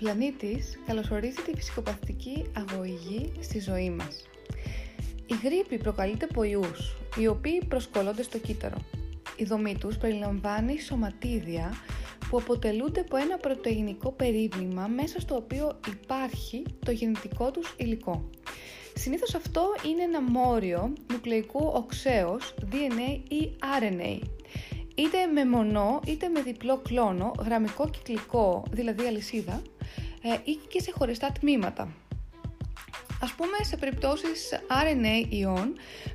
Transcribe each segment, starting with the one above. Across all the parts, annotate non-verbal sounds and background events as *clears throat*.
πλανήτης καλωσορίζει τη φυσικοπαθητική αγωγή στη ζωή μας. Η γρήπη προκαλείται από ιούς, οι οποίοι προσκολώνται στο κύτταρο. Η δομή τους περιλαμβάνει σωματίδια που αποτελούνται από ένα πρωτογενικό περίβλημα μέσα στο οποίο υπάρχει το γεννητικό τους υλικό. Συνήθως αυτό είναι ένα μόριο νουκλεϊκού οξέως, DNA ή RNA, είτε με μονό είτε με διπλό κλόνο, γραμμικό κυκλικό, δηλαδή αλυσίδα, ε, ή και σε χωριστά τμήματα. Ας πούμε, σε περιπτώσεις RNA ιών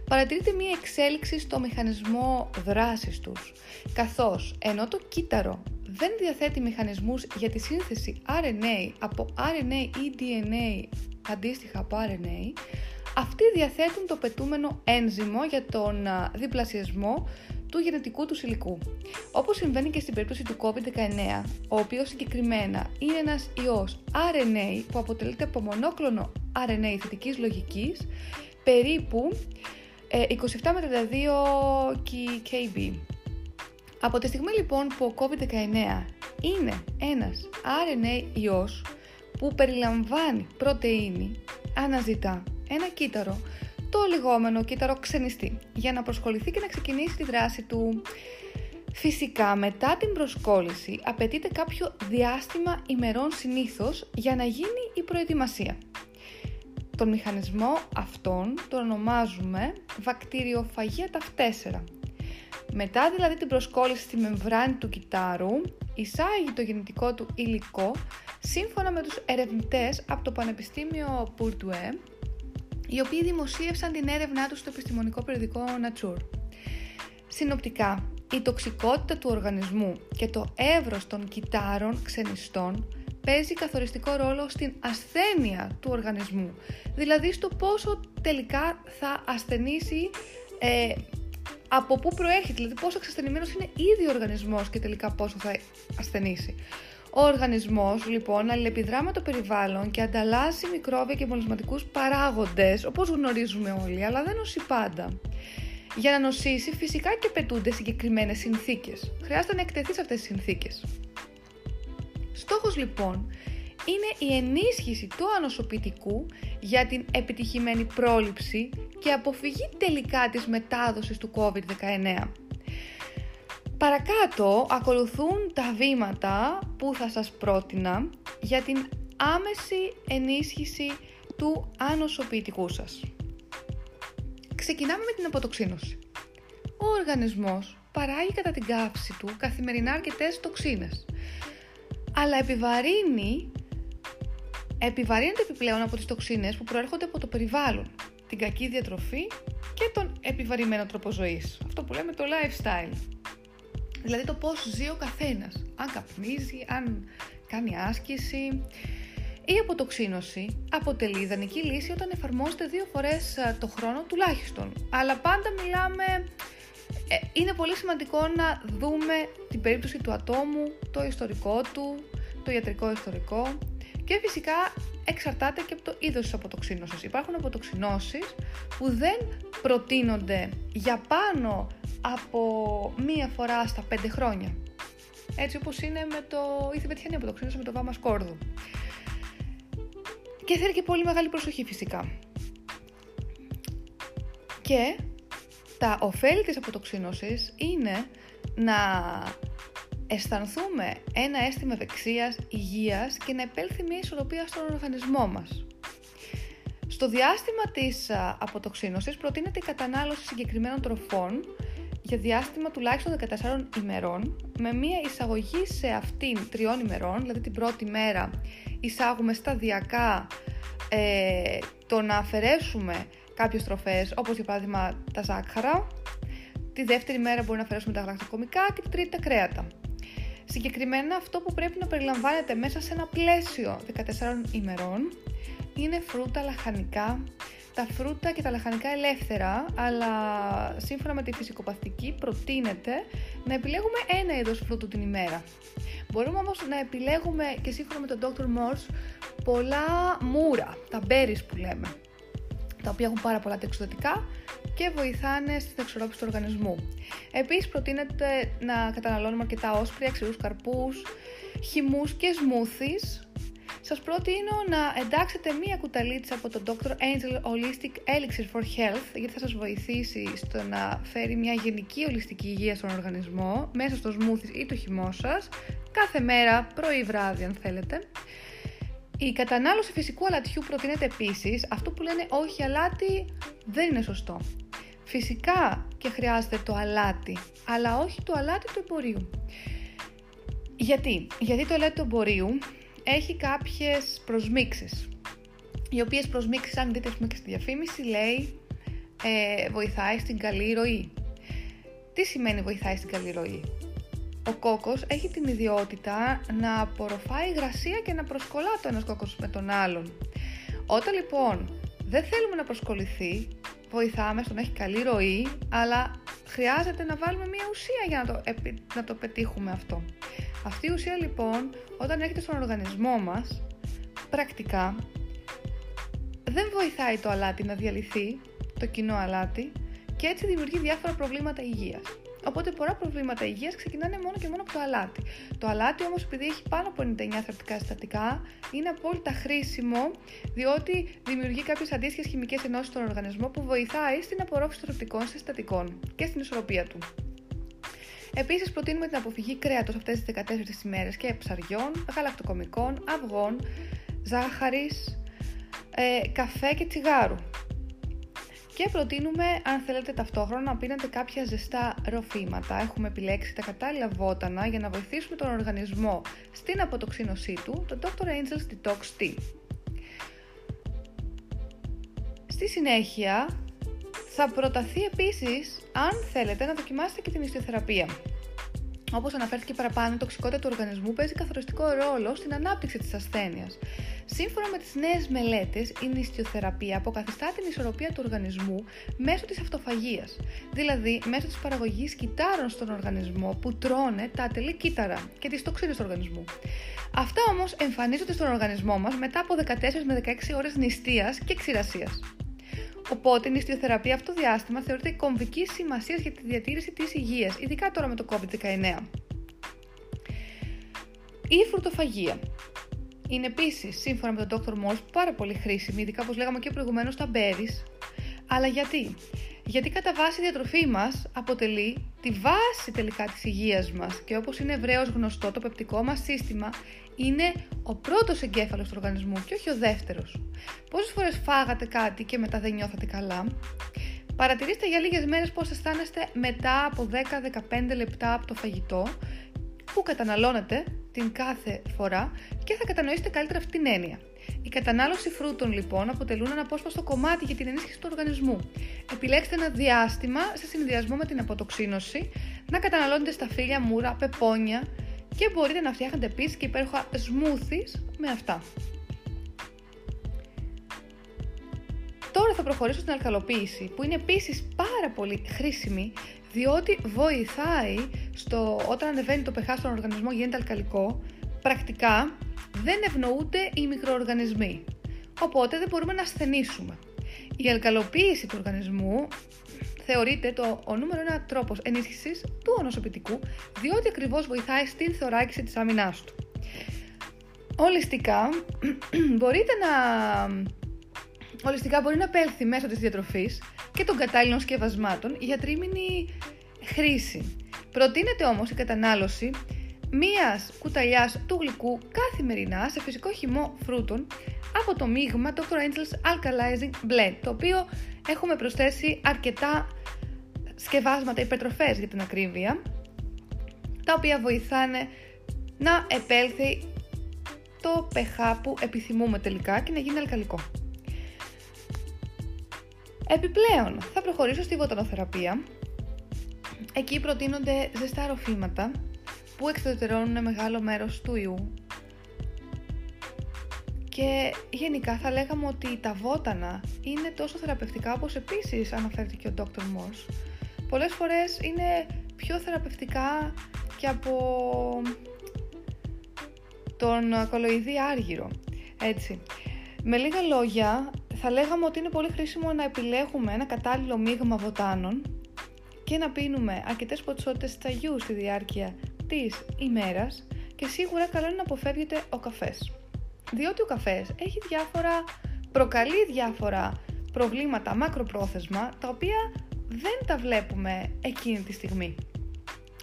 παρατηρείται μία εξέλιξη στο μηχανισμό δράσης τους, καθώς ενώ το κύτταρο δεν διαθέτει μηχανισμούς για τη σύνθεση RNA από RNA ή DNA αντίστοιχα από RNA, αυτοί διαθέτουν το πετούμενο ένζυμο για τον διπλασιασμό του γενετικού του υλικού. Όπως συμβαίνει και στην περίπτωση του COVID-19, ο οποίος συγκεκριμένα είναι ένας ιός RNA που αποτελείται από μονόκλονο RNA θετικής λογικής, περίπου 27 ε, με 32 kb. Από τη στιγμή λοιπόν που ο COVID-19 είναι ένας RNA ιός που περιλαμβάνει πρωτεΐνη, αναζητά ένα κύτταρο το λιγόμενο κύτταρο ξενιστή για να προσκοληθεί και να ξεκινήσει τη δράση του. Φυσικά μετά την προσκόλληση απαιτείται κάποιο διάστημα ημερών συνήθως για να γίνει η προετοιμασία. Τον μηχανισμό αυτόν τον ονομάζουμε βακτηριοφαγία ταυτέσσερα. Μετά δηλαδή την προσκόλληση στη μεμβράνη του κυτάρου, εισάγει το γεννητικό του υλικό σύμφωνα με τους ερευνητές από το Πανεπιστήμιο Πουρτουέ οι οποίοι δημοσίευσαν την έρευνά τους στο επιστημονικό περιοδικό Nature. Συνοπτικά, η τοξικότητα του οργανισμού και το εύρος των κυτάρων ξενιστών παίζει καθοριστικό ρόλο στην ασθένεια του οργανισμού, δηλαδή στο πόσο τελικά θα ασθενήσει, ε, από πού προέρχεται, δηλαδή πόσο εξασθενημένος είναι ήδη ο οργανισμός και τελικά πόσο θα ασθενήσει. Ο οργανισμός λοιπόν αλληλεπιδρά με το περιβάλλον και ανταλλάσσει μικρόβια και μολυσματικούς παράγοντες, όπως γνωρίζουμε όλοι, αλλά δεν νοσεί πάντα. Για να νοσήσει φυσικά και πετούνται συγκεκριμένες συνθήκες. Χρειάζεται να εκτεθείς σε αυτές τις συνθήκες. Στόχος λοιπόν είναι η ενίσχυση του ανοσοποιητικού για την επιτυχημένη πρόληψη και αποφυγή τελικά της μετάδοσης του COVID-19. Παρακάτω ακολουθούν τα βήματα που θα σας πρότεινα για την άμεση ενίσχυση του ανοσοποιητικού σας. Ξεκινάμε με την αποτοξίνωση. Ο οργανισμός παράγει κατά την καύση του καθημερινά αρκετές τοξίνες, αλλά επιβαρύνει, επιβαρύνεται επιπλέον από τις τοξίνες που προέρχονται από το περιβάλλον, την κακή διατροφή και τον επιβαρημένο τρόπο ζωής. Αυτό που λέμε το lifestyle. Δηλαδή το πώς ζει ο καθένας. Αν καπνίζει, αν κάνει άσκηση. Η αποτοξίνωση αποτελεί ιδανική λύση όταν εφαρμόζεται δύο φορές ε, το χρόνο τουλάχιστον. Αλλά πάντα μιλάμε... Ε, είναι πολύ σημαντικό να δούμε την περίπτωση του ατόμου, το ιστορικό του, το ιατρικό ιστορικό και φυσικά εξαρτάται και από το είδος της αποτοξίνωσης. Υπάρχουν αποτοξινώσεις που δεν προτείνονται για πάνω από μία φορά στα πέντε χρόνια. Έτσι όπως είναι με το ήθη πετυχαίνει αποτοξίνωση με το βάμα σκόρδου. Και θέλει και πολύ μεγάλη προσοχή φυσικά. Και τα ωφέλη της αποτοξίνωσης είναι να αισθανθούμε ένα αίσθημα ευεξίας, υγείας και να επέλθει μια ισορροπία στον οργανισμό μας. Στο διάστημα της αποτοξίνωσης προτείνεται η κατανάλωση συγκεκριμένων τροφών για διάστημα τουλάχιστον 14 ημερών με μία εισαγωγή σε αυτήν τριών ημερών, δηλαδή την πρώτη μέρα εισάγουμε σταδιακά ε, το να αφαιρέσουμε κάποιες τροφές όπως για παράδειγμα τα ζάχαρα, τη δεύτερη μέρα μπορεί να αφαιρέσουμε τα γλακτοκομικά και τη τρίτη τα κρέατα. Συγκεκριμένα αυτό που πρέπει να περιλαμβάνεται μέσα σε ένα πλαίσιο 14 ημερών είναι φρούτα, λαχανικά, τα φρούτα και τα λαχανικά ελεύθερα, αλλά σύμφωνα με τη φυσικοπαθητική προτείνεται να επιλέγουμε ένα είδος φρούτου την ημέρα. Μπορούμε όμως να επιλέγουμε και σύμφωνα με τον Dr. Morse πολλά μούρα, τα berries που λέμε, τα οποία έχουν πάρα πολλά τεξιδοτικά και βοηθάνε στην εξορρόπηση του οργανισμού. Επίσης προτείνεται να καταναλώνουμε αρκετά όσπρια, ξηρούς καρπούς, χυμούς και σμούθις σας προτείνω να εντάξετε μία κουταλίτσα από το Dr. Angel Holistic Elixir for Health γιατί θα σας βοηθήσει στο να φέρει μια γενική ολιστική υγεία στον οργανισμό μέσα στο σμούθις ή το χυμό σας κάθε μέρα, πρωί βράδυ αν θέλετε. Η κατανάλωση φυσικού αλατιού προτείνεται επίσης, αυτό που λένε όχι αλάτι δεν είναι σωστό. Φυσικά και χρειάζεται το αλάτι, αλλά όχι το αλάτι του εμπορίου. Γιατί, Γιατί το αλάτι του εμπορίου έχει κάποιες προσμίξεις, οι οποίες προσμίξεις, αν δείτε και στη διαφήμιση, λέει ε, βοηθάει στην καλή ροή. Τι σημαίνει βοηθάει στην καλή ροή; Ο κόκκος έχει την ιδιότητα να απορροφάει υγρασία και να προσκολά το ένας κόκκος με τον άλλον. Όταν λοιπόν δεν θέλουμε να προσκοληθεί, βοηθάμε στο να έχει καλή ροή, αλλά χρειάζεται να βάλουμε μια ουσία για να το, να το πετύχουμε αυτό. Αυτή η ουσία λοιπόν όταν έρχεται στον οργανισμό μας πρακτικά δεν βοηθάει το αλάτι να διαλυθεί, το κοινό αλάτι και έτσι δημιουργεί διάφορα προβλήματα υγείας. Οπότε πολλά προβλήματα υγείας ξεκινάνε μόνο και μόνο από το αλάτι. Το αλάτι όμως, επειδή έχει πάνω από 99 θρεπτικά συστατικά, είναι απόλυτα χρήσιμο διότι δημιουργεί κάποιες αντίστοιχες χημικές ενώσεις στον οργανισμό που βοηθάει στην απορρόφηση των θρεπτικών συστατικών και στην ισορροπία του. Επίσης, προτείνουμε την αποφυγή κρέατος αυτές τις 14 ημέρες και ψαριών, γαλακτοκομικών, αυγών, ζάχαρης, ε, καφέ και τσιγάρου. Και προτείνουμε, αν θέλετε ταυτόχρονα, να πίνετε κάποια ζεστά ροφήματα. Έχουμε επιλέξει τα κατάλληλα βότανα για να βοηθήσουμε τον οργανισμό στην αποτοξίνωσή του, το Dr. Angel's Detox Tea. Στη συνέχεια, θα προταθεί επίσης, αν θέλετε, να δοκιμάσετε και την ιστιοθεραπεία. Όπως αναφέρθηκε παραπάνω, η τοξικότητα του οργανισμού παίζει καθοριστικό ρόλο στην ανάπτυξη της ασθένειας. Σύμφωνα με τις νέες μελέτες, η νηστιοθεραπεία αποκαθιστά την ισορροπία του οργανισμού μέσω της αυτοφαγίας, δηλαδή μέσω της παραγωγής κυτάρων στον οργανισμό που τρώνε τα ατελή κύτταρα και τις τοξίνες του οργανισμού. Αυτά όμως εμφανίζονται στον οργανισμό μας μετά από 14 με 16 ώρες νηστείας και ξηρασίας. Οπότε η νηστιοθεραπεία αυτό το διάστημα θεωρείται κομβική σημασίας για τη διατήρηση της υγείας, ειδικά τώρα με το COVID-19. Η φρουτοφαγία. Είναι επίσης, σύμφωνα με τον Dr. Moss, πάρα πολύ χρήσιμη, ειδικά όπως λέγαμε και προηγουμένως τα berries. Αλλά γιατί; Γιατί κατά βάση η διατροφή μας αποτελεί τη βάση τελικά της υγείας μας και όπως είναι ευρέως γνωστό, το πεπτικό μας σύστημα είναι ο πρώτος εγκέφαλος του οργανισμού και όχι ο δεύτερος. Πόσες φορές φάγατε κάτι και μετά δεν νιώθατε καλά; Παρατηρήστε για λίγες μέρες πώς αισθάνεστε μετά από 10-15 λεπτά από το φαγητό που καταναλώνετε την κάθε φορά και θα κατανοήσετε καλύτερα αυτή την έννοια. Η κατανάλωση φρούτων λοιπόν αποτελούν ένα απόσπαστο κομμάτι για την ενίσχυση του οργανισμού. Επιλέξτε ένα διάστημα σε συνδυασμό με την αποτοξίνωση να καταναλώνετε σταφύλια, μούρα, πεπόνια, και μπορείτε να φτιάχνετε επίσης και υπέροχα smoothies με αυτά. Τώρα θα προχωρήσω στην αλκαλοποίηση που είναι επίσης πάρα πολύ χρήσιμη διότι βοηθάει στο όταν ανεβαίνει το pH στον οργανισμό γίνεται αλκαλικό πρακτικά δεν ευνοούνται οι μικροοργανισμοί οπότε δεν μπορούμε να ασθενήσουμε. Η αλκαλοποίηση του οργανισμού θεωρείται το ο νούμερο ένα τρόπος ενίσχυσης του ονοσοποιητικού, διότι ακριβώς βοηθάει στην θωράκιση της άμυνάς του. Ολιστικά, *clears throat* μπορείτε να... Ολιστικά μπορεί να πέλθει μέσω της διατροφής και των κατάλληλων σκευασμάτων για τρίμηνη χρήση. Προτείνεται όμως η κατανάλωση μίας κουταλιάς του γλυκού καθημερινά σε φυσικό χυμό φρούτων από το μείγμα Dr. Angel's Alkalizing Blend, το οποίο έχουμε προσθέσει αρκετά σκευάσματα, υπερτροφές για την ακρίβεια, τα οποία βοηθάνε να επέλθει το pH που επιθυμούμε τελικά και να γίνει αλκαλικό. Επιπλέον, θα προχωρήσω στη βοτανοθεραπεία. Εκεί προτείνονται ζεστά ροφήματα που εξωτερώνουν μεγάλο μέρος του ιού και γενικά θα λέγαμε ότι τα βότανα είναι τόσο θεραπευτικά όπως επίσης αναφέρθηκε και ο Dr. Moss. Πολλές φορές είναι πιο θεραπευτικά και από τον κολοειδή άργυρο. Έτσι. Με λίγα λόγια, θα λέγαμε ότι είναι πολύ χρήσιμο να επιλέγουμε ένα κατάλληλο μείγμα βοτάνων και να πίνουμε αρκετές ποσότητες τσαγιού στη διάρκεια της ημέρας και σίγουρα καλό είναι να αποφεύγετε ο καφές. Διότι ο καφές έχει διάφορα, προκαλεί διάφορα προβλήματα μακροπρόθεσμα, τα οποία δεν τα βλέπουμε εκείνη τη στιγμή.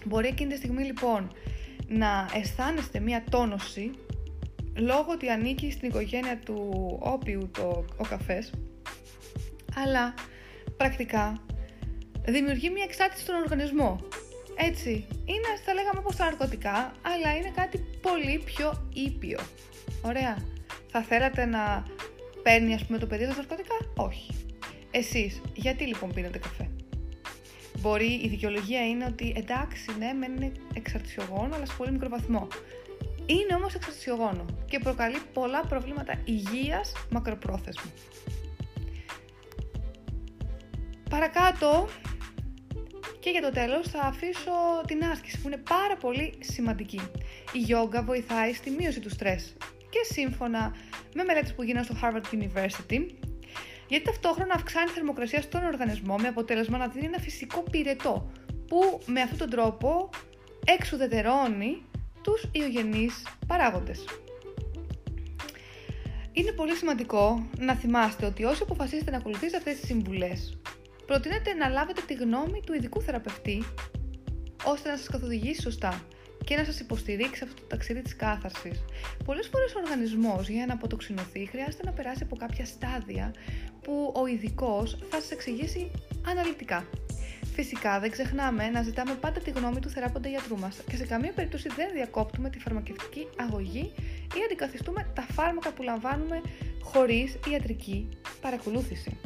Μπορεί εκείνη τη στιγμή λοιπόν να αισθάνεστε μία τόνωση λόγω ότι ανήκει στην οικογένεια του όπιου το, ο καφές αλλά πρακτικά δημιουργεί μια εξάρτηση στον οργανισμό. Έτσι, είναι, θα λέγαμε όπως τα ναρκωτικά, αλλά είναι κάτι πολύ πιο ήπιο. Ωραία. Θα θέλατε να παίρνει, ας πούμε, το παιδί τα ναρκωτικά; Όχι. Εσείς, γιατί λοιπόν πίνετε καφέ; Μπορεί η δικαιολογία είναι ότι εντάξει, ναι, μεν είναι εξαρτησιογόνο, αλλά σε πολύ μικρό βαθμό. Είναι όμως εξαρτησιογόνο και προκαλεί πολλά προβλήματα υγείας μακροπρόθεσμα. Παρακάτω και για το τέλος θα αφήσω την άσκηση που είναι πάρα πολύ σημαντική. Η γιόγκα βοηθάει στη μείωση του στρες και σύμφωνα με μελέτες που γίνανε στο Harvard University γιατί ταυτόχρονα αυξάνει τη θερμοκρασία στον οργανισμό με αποτέλεσμα να δίνει ένα φυσικό πυρετό που με αυτόν τον τρόπο εξουδετερώνει τους ιογενείς παράγοντες. Είναι πολύ σημαντικό να θυμάστε ότι όσοι αποφασίσετε να ακολουθήσετε αυτές τις συμβουλές προτείνετε να λάβετε τη γνώμη του ειδικού θεραπευτή ώστε να σας καθοδηγήσει σωστά και να σας υποστηρίξει αυτό το ταξίδι της κάθαρσης. Πολλές φορές ο οργανισμός για να αποτοξινωθεί χρειάζεται να περάσει από κάποια στάδια που ο ειδικός θα σας εξηγήσει αναλυτικά. Φυσικά δεν ξεχνάμε να ζητάμε πάντα τη γνώμη του θεράποντα γιατρού μας και σε καμία περίπτωση δεν διακόπτουμε τη φαρμακευτική αγωγή ή αντικαθιστούμε τα φάρμακα που λαμβάνουμε χωρίς ιατρική παρακολούθηση.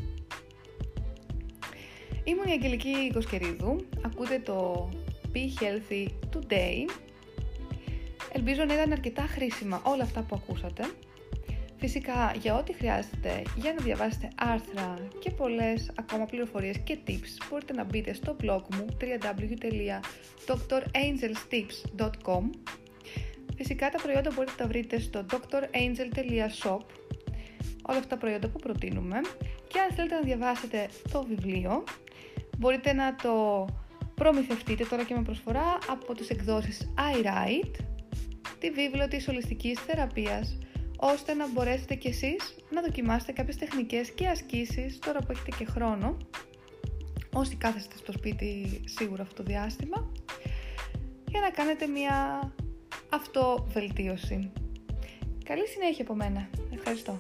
Ήμουν η Αγγελική Κοσκερίδου, ακούτε το Be Healthy Today. Ελπίζω να ήταν αρκετά χρήσιμα όλα αυτά που ακούσατε. Φυσικά για ό,τι χρειάζεται για να διαβάσετε άρθρα και πολλές ακόμα πληροφορίες και tips μπορείτε να μπείτε στο blog μου www.drangels.tips.com Φυσικά τα προϊόντα μπορείτε να τα βρείτε στο drangel.shop όλα αυτά τα προϊόντα που προτείνουμε και αν θέλετε να διαβάσετε το βιβλίο μπορείτε να το προμηθευτείτε τώρα και με προσφορά από τις εκδόσεις iWrite, τη βίβλο της ολιστικής θεραπείας, ώστε να μπορέσετε κι εσείς να δοκιμάσετε κάποιες τεχνικές και ασκήσεις τώρα που έχετε και χρόνο, όσοι κάθεστε στο σπίτι σίγουρα αυτό το διάστημα, για να κάνετε μια αυτοβελτίωση. Καλή συνέχεια από μένα. Ευχαριστώ.